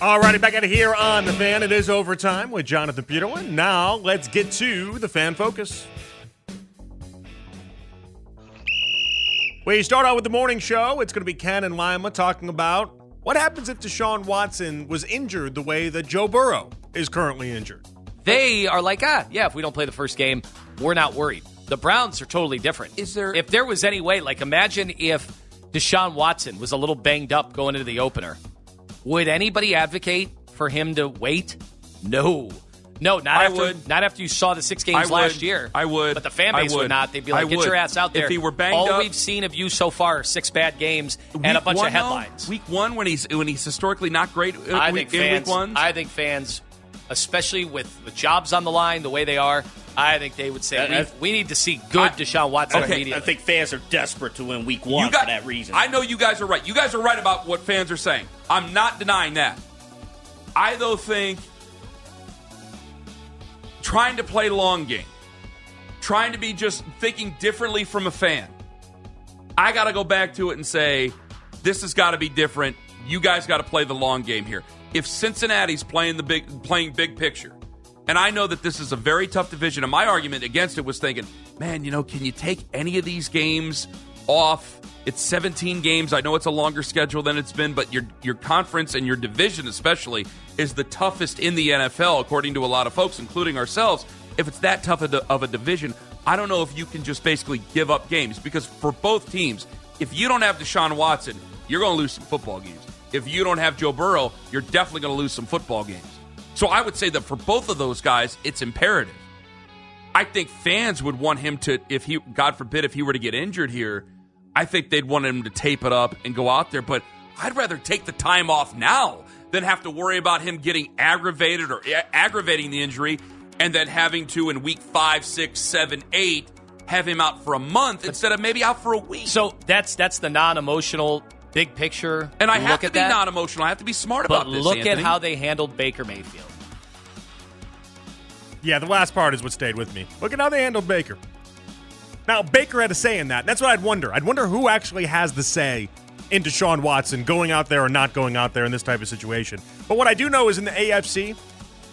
Alrighty, back out of here on the fan. It is overtime with Jonathan Peterlin. Now let's get to the fan focus. We start out with the morning show. It's going to be Ken and Lima talking about what happens if Deshaun Watson was injured the way that Joe Burrow is currently injured. They are like, ah, yeah, if we don't play the first game, we're not worried. The Browns are totally different. Is there- If there was any way, like, imagine if Deshaun Watson was a little banged up going into the opener. Would anybody advocate for him to wait? No. No, not I after would. not after you saw the six games I last would. year. I would. But the fan base would. would. not. They'd be I like, get would. your ass out there. If he were banged All up- we've seen of you so far are six bad games and a bunch one, of though, headlines. week one, when he's when he's historically not great. uh, I week, think in fans. I think fans, especially with the jobs on the line, the way they are, I think they would say That- we, we need to see good I- Deshaun Watson Okay, immediately. I think fans are desperate to win week one you got, for that reason. I know you guys are right. You guys are right about what fans are saying. I'm not denying that. I though think trying to play long game, trying to be just thinking differently from a fan. I got to go back to it and say this has got to be different. You guys got to play the long game here. If Cincinnati's playing the big playing big picture, and I know that this is a very tough division, and my argument against it was thinking, man, you know, can you take any of these games off? It's 17 games. I know it's a longer schedule than it's been, but your your conference and your division especially is the toughest in the NFL, according to a lot of folks, including ourselves. If it's that tough of a, of a division, I don't know if you can just basically give up games because for both teams, if you don't have Deshaun Watson, you're going to lose some football games. If you don't have Joe Burrow, you're definitely going to lose some football games. So I would say that for both of those guys, it's imperative. I think fans would want him to, if he, God forbid, if he were to get injured here, I think they'd want him to tape it up and go out there. But I'd rather take the time off now than have to worry about him getting aggravated or a- aggravating the injury and then having to, in week five, six, seven, eight, have him out for a month instead of maybe out for a week. so that's that's the non-emotional big picture. and I look have to be that. non emotional. I have to be smart But about this. look at how they handled Baker Mayfield. Yeah, the last part is what stayed with me. Look at how they handled Baker. Now, Baker had a say in that. That's what I'd wonder. I'd wonder who actually has the say in Deshaun Watson going out there or not going out there in this type of situation. But what I do know is in the AFC,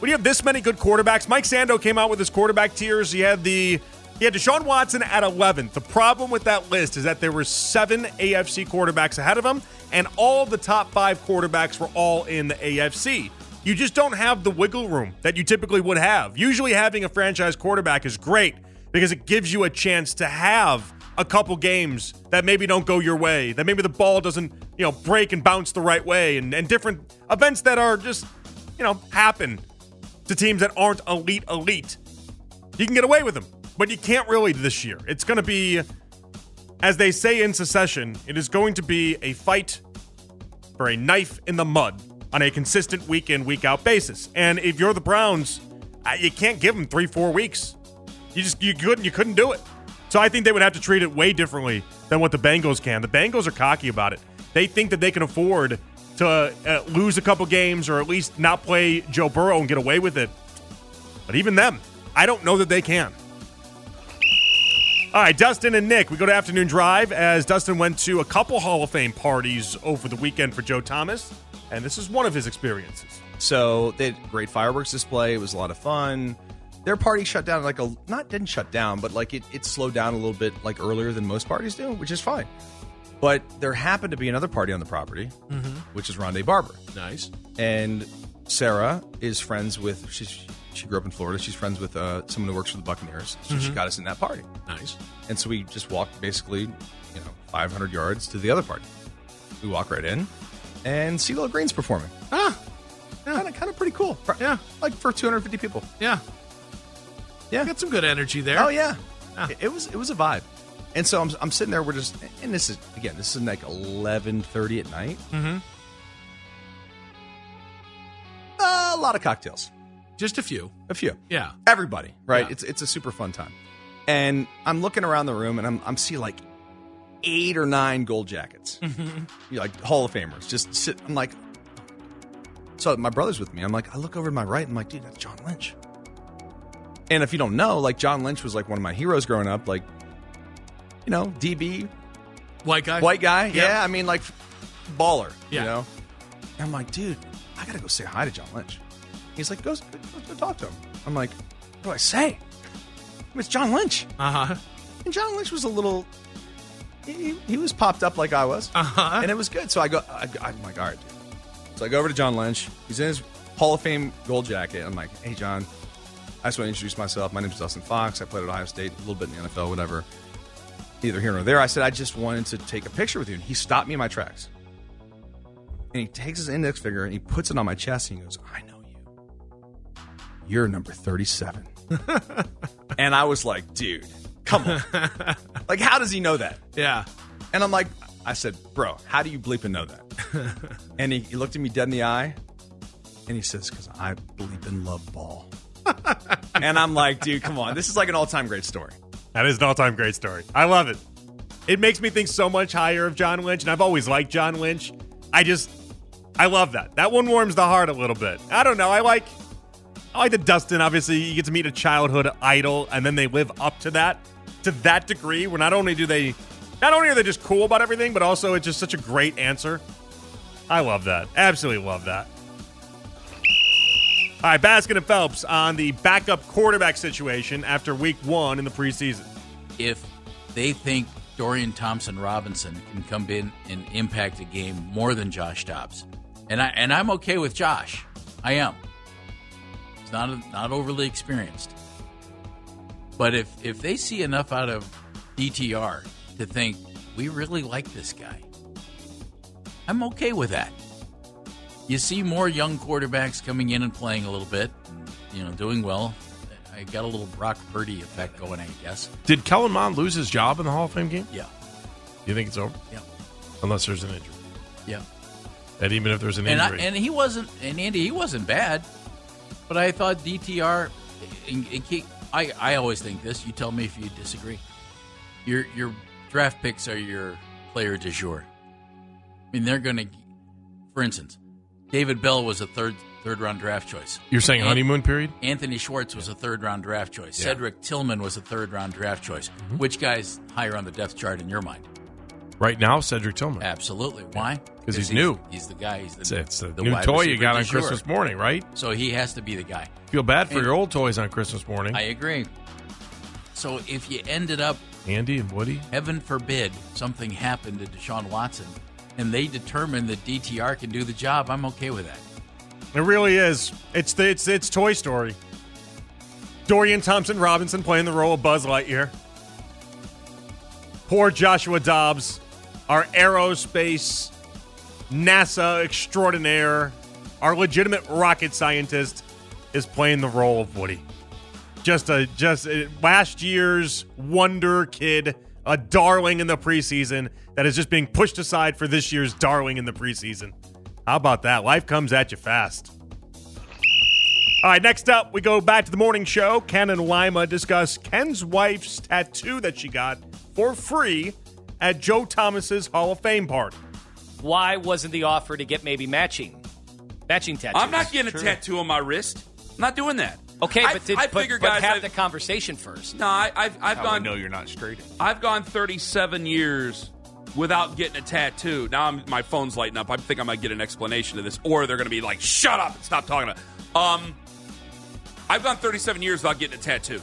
when you have this many good quarterbacks, Mike Sando came out with his quarterback tiers. He had the he had Deshaun Watson at 11th. The problem with that list is that there were seven AFC quarterbacks ahead of him, and all the top five quarterbacks were all in the AFC. You just don't have the wiggle room that you typically would have. Usually, having a franchise quarterback is great because it gives you a chance to have a couple games that maybe don't go your way, that maybe the ball doesn't, you know, break and bounce the right way, and, and different events that are just, you know, happen to teams that aren't elite elite. You can get away with them, but you can't really this year. It's going to be, as they say in Succession, it is going to be a fight for a knife in the mud on a consistent week in, week out basis. And if you're the Browns, uh, you can't give them three, four weeks. You just you couldn't you couldn't do it. So I think they would have to treat it way differently than what the Bengals can. The Bengals are cocky about it. They think that they can afford to uh, lose a couple games or at least not play Joe Burrow and get away with it. But even them, I don't know that they can. All right, Dustin and Nick, we go to afternoon drive as Dustin went to a couple Hall of Fame parties over the weekend for Joe Thomas, and this is one of his experiences. So they had great fireworks display. It was a lot of fun. Their party shut down like a not didn't shut down, but like it, it slowed down a little bit like earlier than most parties do, which is fine. But there happened to be another party on the property, mm-hmm. which is Rondé Barber. Nice. And Sarah is friends with she's she grew up in Florida. She's friends with uh, someone who works for the Buccaneers. So she got us in that party. Nice. And so we just walked basically, you know, 500 yards to the other party. We walk right in, and CeeLo Green's performing. Ah, Kind of, kind of pretty cool. Yeah. like for 250 people. yeah. Yeah. Got some good energy there. Oh yeah, Ah. it, it was it was a vibe. And so I'm, I'm sitting there. We're just, and this is again, this is like 11:30 at night. Mm-hmm. a lot of cocktails, Just a few. a few. Yeah. everybody, right? Yeah. It's it's a super fun time. And I'm looking around the room and I'm I'm seeing like eight or nine gold jackets. Mm-hmm. You're like Hall of Famers. Just sit I'm like So my brother's with me. I'm like, I look over to my right and I'm like, dude, that's John Lynch. And if you don't know, like John Lynch was like one of my heroes growing up, like you know, DB, White guy. white guy. Yeah. Yeah, I mean like baller, Yeah. you know. And I'm like, dude, I I gotta go say hi to John Lynch. He's like, go, go, talk to him. I'm like, what do I say? It's John Lynch. Uh huh. And John Lynch was a little. He, he was popped up like I was, Uh-huh. and it was good. So I go. I, I'm like, all right, dude. So I go over to John Lynch. He's in his Hall of Fame gold jacket. I'm like, hey, John. I just want to introduce myself. My name is Dustin Fox. I played at Ohio State, a little bit in the NFL, whatever. Either here or there. I said I just wanted to take a picture with you, and he stopped me in my tracks. And he takes his index finger and he puts it on my chest, and he goes, "I know. You're number 37." and I was like, "Dude, come on! like, how does he know that?" Yeah. And I'm like, I said, bro, how do you bleep and know that? and he, he looked at me dead in the eye and he says, because I bleep and love ball. and I'm like, dude, come on. This is like an all time great story. That is an all time great story. I love it. It makes me think so much higher of John Lynch, and I've always liked John Lynch. I just, I love that. That one warms the heart a little bit. I don't know. I like, I like the Dustin. Obviously, you get to meet a childhood idol, and then they live up to that to that degree. Where not only do they, not only are they just cool about everything, but also it's just such a great answer. I love that. Absolutely love that. All right, Baskin and Phelps on the backup quarterback situation after week one in the preseason. if they think Dorian Thompson Robinson can come in and impact a game more than Josh Dobbs, and I and I'm okay with Josh. I am. He's not not overly experienced, but if if they see enough out of DTR to think we really like this guy, I'm okay with that. You see more young quarterbacks coming in and playing a little bit, you know, doing well. I got a little Brock Purdy effect going, I guess. Did Kellen Mond lose his job in the Hall of Fame game? Yeah, You think it's over? yeah, Unless there's an injury. yeah. And even if there's an and I, injury. and he wasn't and Andy he wasn't bad, but I thought DTR. in- in key- I I always think this. You tell me if you disagree. Your your draft picks are your player du jour. I mean, they're going to, for instance, David Bell was a third third round draft choice. You're saying And honeymoon period? Anthony Schwartz was a third round draft choice. Yeah. Cedric Tillman was a third round draft choice. Mm-hmm. Which guy's higher on the depth chart in your mind? Right now, Cedric Tillman. Absolutely. Why? Because he's new. He's the guy. He's the, It's, it's the, the new toy you got on jour. Christmas morning, right? So he has to be the guy. Feel bad for And- your old toys on Christmas morning. I agree. So if you ended up, Andy and Woody. heaven forbid, something happened to Deshaun Watson, and they determine that DTR can do the job, I'm okay with that. It really is. It's the, it's it's Toy Story. Dorian Thompson Robinson playing the role of Buzz Lightyear. Poor Joshua Dobbs, our aerospace NASA extraordinaire, our legitimate rocket scientist, is playing the role of Woody. Just a just a, last year's wonder kid, a darling in the preseason that is just being pushed aside for this year's darling in the preseason. How about that? Life comes at you fast. All right, next up, we go back to the morning show. Ken and Lima discuss Ken's wife's tattoo that she got for free at Joe Thomas's Hall of Fame party. Why wasn't the offer to get maybe matching matching tattoos? I'm not getting a tattoo on my wrist. I'm not doing that. Okay, I- but did, I but, figure, but guys, have I've- the conversation first. No, I, I've I've How gone. we know you're not straight. I've gone 37 years without getting a tattoo. Now I'm, my phone's lighting up. I think I might get an explanation of this, or they're going to be like, "Shut up and stop talking." About. Um, I've gone 37 years without getting a tattoo,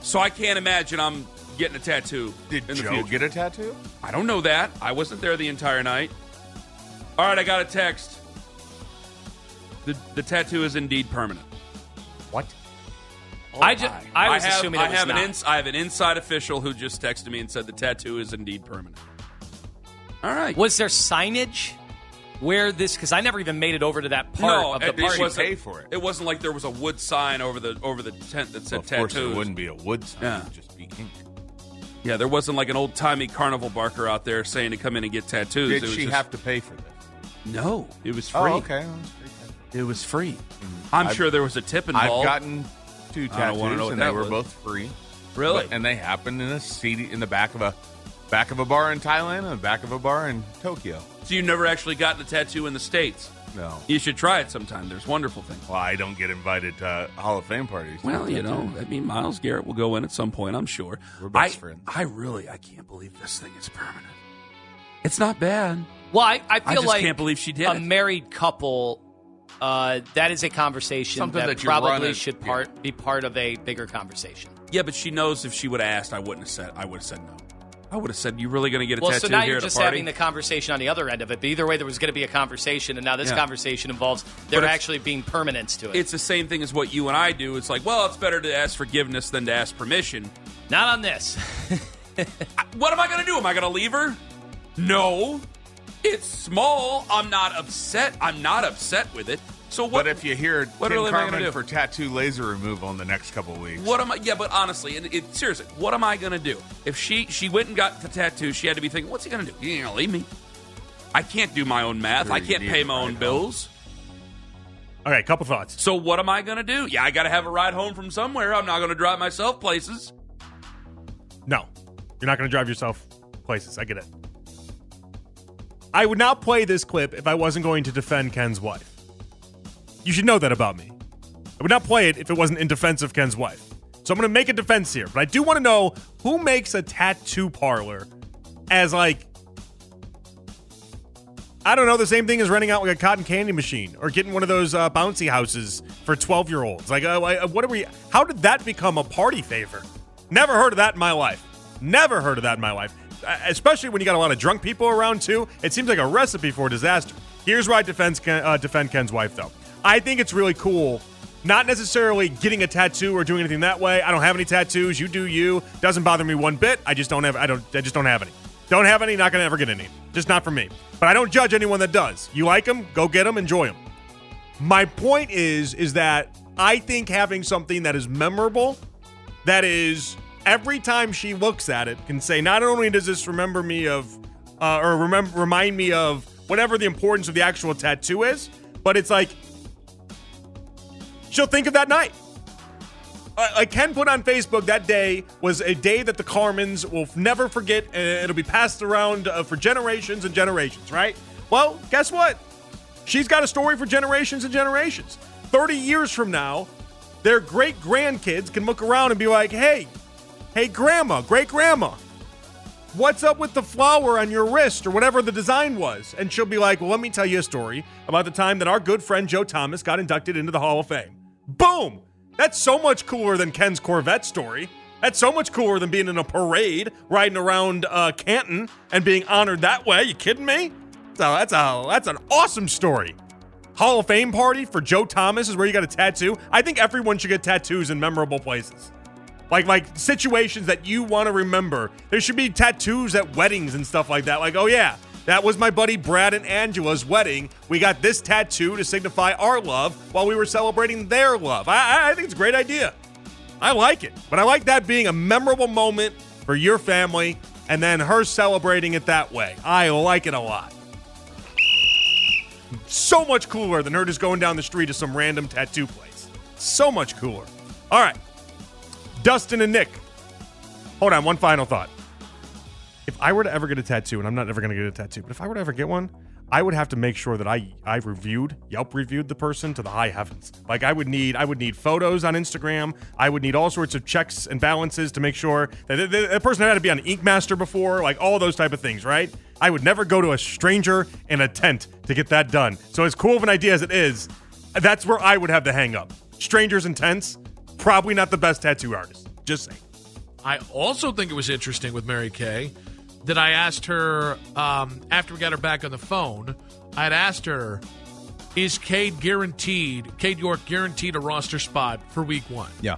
so I can't imagine I'm getting a tattoo. Did in the Joe future. get a tattoo? I don't know that. I wasn't there the entire night. All right, I got a text. The the tattoo is indeed permanent. What? Oh I just I was have, assuming I it was have not. an ins- I have an inside official who just texted me and said the tattoo is indeed permanent. All right. Was there signage where this? Because I never even made it over to that part no, of the it, party. it wasn't, pay for it. It wasn't like there was a wood sign over the over the tent that said Well, of course, tattoos. it wouldn't be a wood sign. Yeah. It would just be ink. Yeah, there wasn't like an old timey carnival barker out there saying to come in and get tattoos. Did it was she just- have to pay for this? No, it was oh, free. Oh, okay. Well, that's pretty good. It was free. Mm-hmm. I'm I've- sure there was a tip involved. I've gotten two tattoos, and they were both free. really? But- and they happened in a seat in the back of a back of a bar in Thailand and the back of a bar in Tokyo. so you've never actually gotten a tattoo in the states? No. You should try it sometime. There's wonderful things. Well, I don't get invited to Hall of Fame parties. Well, you know, I mean, Myles Garrett will go in at some point, I'm sure. We're best I, friends. I really, I can't believe this thing is permanent. It's not bad. well, I, I feel I just like can't believe she did a it. married couple uh, that is a conversation Something that, that probably running- should part be part of a bigger conversation. Yeah, but she knows if she would have asked, I wouldn't have said. I would have said no. I would have said, "You really going to get a Well, tattoo so now here you're just having the conversation on the other end of it. But either way, there was going to be a conversation, and now this Yeah. conversation involves there actually being permanence to it. it's the same thing as what you and I do. It's like, well, it's better to ask forgiveness than to ask permission. Not on this. What am I going to do? Am I going to leave her? No. It's small. I'm not upset. I'm not upset with it. So what? But if you hear what Tim really gonna Carmen do? for tattoo laser removal in the next couple of weeks, What am I? Yeah, but honestly, and it, seriously, what am I gonna do if she she went and got the tattoo? She had to be thinking, what's he gonna do? He ain't gonna leave me. I can't do my own math. Sure, I can't pay my own ride bills. Okay, couple thoughts. So what am I gonna do? Yeah, I gotta have a ride home from somewhere. I'm not gonna drive myself places. No, you're not going to drive yourself places. I get it. I would not play this clip if I wasn't going to defend Ken's wife. You should know that about me. I would not play it if it wasn't in defense of Ken's wife. So I'm going to make a defense here, but I do want to know who makes a tattoo parlor as like I don't know, the same thing as renting out like a cotton candy machine or getting one of those uh, bouncy houses for 12 year olds. Like, uh, what are we? How did that become a party favor? Never heard of that in my life. Never heard of that in my life. Uh, Especially when you got a lot of drunk people around too. It seems like a recipe for disaster. Here's where I defend, Ken, uh, defend Ken's wife, though. I think it's really cool. Not necessarily getting a tattoo or doing anything that way. I don't have any tattoos. You do you. Doesn't bother me one bit. I just don't have. I don't. I just don't have any. Don't have any. Not gonna ever get any. Just not for me. But I don't judge anyone that does. You like them? Go get them. Enjoy them. My point is, is that I think having something that is memorable, that is every time she looks at it, can say not only does this remember me of, uh, or remember remind me of whatever the importance of the actual tattoo is, but it's like she'll think of that night. I can put on Facebook that day was a day that the Carmens will never forget, and it'll be passed around uh, for generations and generations, right? Well, guess what? She's got a story for generations and generations. 30 years from now, their great grandkids can look around and be like, hey, hey, grandma, great grandma, what's up with the flower on your wrist or whatever the design was? And she'll be like, well, let me tell you a story about the time that our good friend Joe Thomas got inducted into the Hall of Fame. Boom! That's so much cooler than Ken's Corvette story. That's so much cooler than being in a parade riding around uh, Canton and being honored that way. You kidding me? So that's a that's an awesome story. Hall of Fame party for Joe Thomas is where you got a tattoo. I think everyone should get tattoos in memorable places. Like like situations that you want to remember. There should be tattoos at weddings and stuff like that. Like, oh yeah, that was my buddy Brad and Angela's wedding. We got this tattoo to signify our love while we were celebrating their love. I, I- think it's a great idea. I like it. But I like that being a memorable moment for your family and then her celebrating it that way. I like it a lot. So much cooler than her just going down the street to some random tattoo place. So much cooler. All right. Dustin and Nick. Hold on, one final thought. If I were to ever get a tattoo, and I'm not ever going to get a tattoo, but if I were to ever get one, I would have to make sure that I I reviewed Yelp reviewed the person to the high heavens. Like I would need I would need photos on Instagram. I would need all sorts of checks and balances to make sure that the, the, the person had to be on Ink Master before, like all those type of things, right? I would never go to a stranger in a tent to get that done. So as cool of an idea as it is, that's where I would have the hang up. Strangers in tents, probably not the best tattoo artist. Just saying. I also think it was interesting with Mary Kay that I asked her um, after we got her back on the phone. I had asked her, "Is Cade guaranteed? Cade York guaranteed a roster spot for Week One?" Yeah.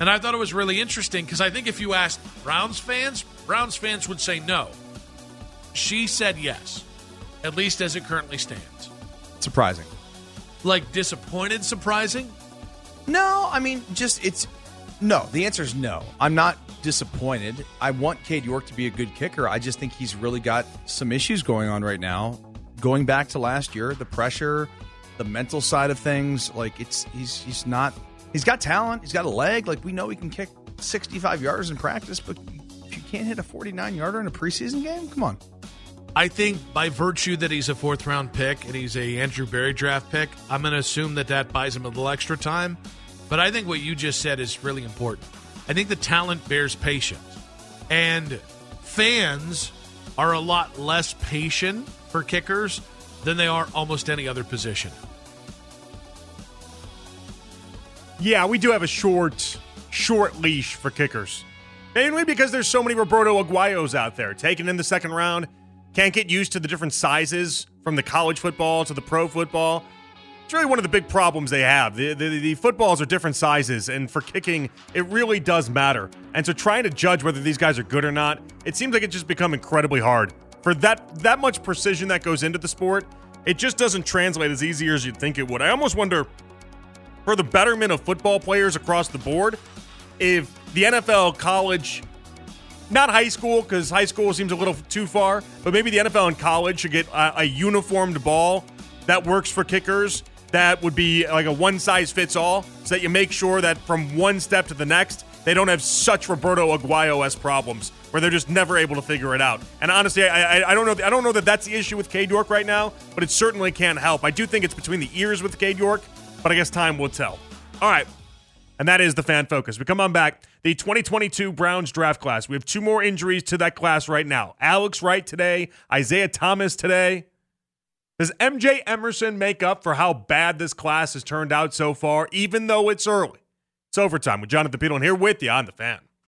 And I thought it was really interesting because I think if you asked Browns fans, Browns fans would say no. She said yes, at least as it currently stands. Surprising. Like disappointed, surprising. No, I mean, just it's no. The answer is no. I'm not disappointed. I want Cade York to be a good kicker. I just think he's really got some issues going on right now. Going back to last year, the pressure, the mental side of things, like it's he's he's not he's got talent, he's got a leg, like we know he can kick 65 yards in practice, but if you can't hit a 49 yarder in a preseason game, come on. I think by virtue that he's a fourth round pick and he's a Andrew Berry draft pick, I'm going to assume that that buys him a little extra time. But I think what you just said is really important. I think the talent bears patience, and fans are a lot less patient for kickers than they are almost any other position. Yeah, we do have a short, short leash for kickers. Mainly because there's so many Roberto Aguayos out there taken in the second round. Can't get used to the different sizes from the college football to the pro football. It's really one of the big problems they have. The, the, the footballs are different sizes, and for kicking, it really does matter. And so trying to judge whether these guys are good or not, it seems like it just become incredibly hard. For that that much precision that goes into the sport, it just doesn't translate as easy as you'd think it would. I almost wonder for the betterment of football players across the board, if the NFL, college, not high school, because high school seems a little too far, but maybe the NFL and college should get a, a uniformed ball that works for kickers. That would be like a one size fits all, so that you make sure that from one step to the next, they don't have such Roberto Aguayo s problems where they're just never able to figure it out. And honestly, I, I, I don't know. I don't know that that's the issue with Cade York right now, but it certainly can't help. I do think it's between the ears with Cade York, but I guess time will tell. All right. And that is the fan focus. We come on back. The 2022 Browns draft class. We have two more injuries to that class right now. Alex Wright today, Isaiah Thomas today. Does MJ Emerson make up for how bad this class has turned out so far, even though it's early? It's overtime with Jonathan Peterlin here with you on the fan.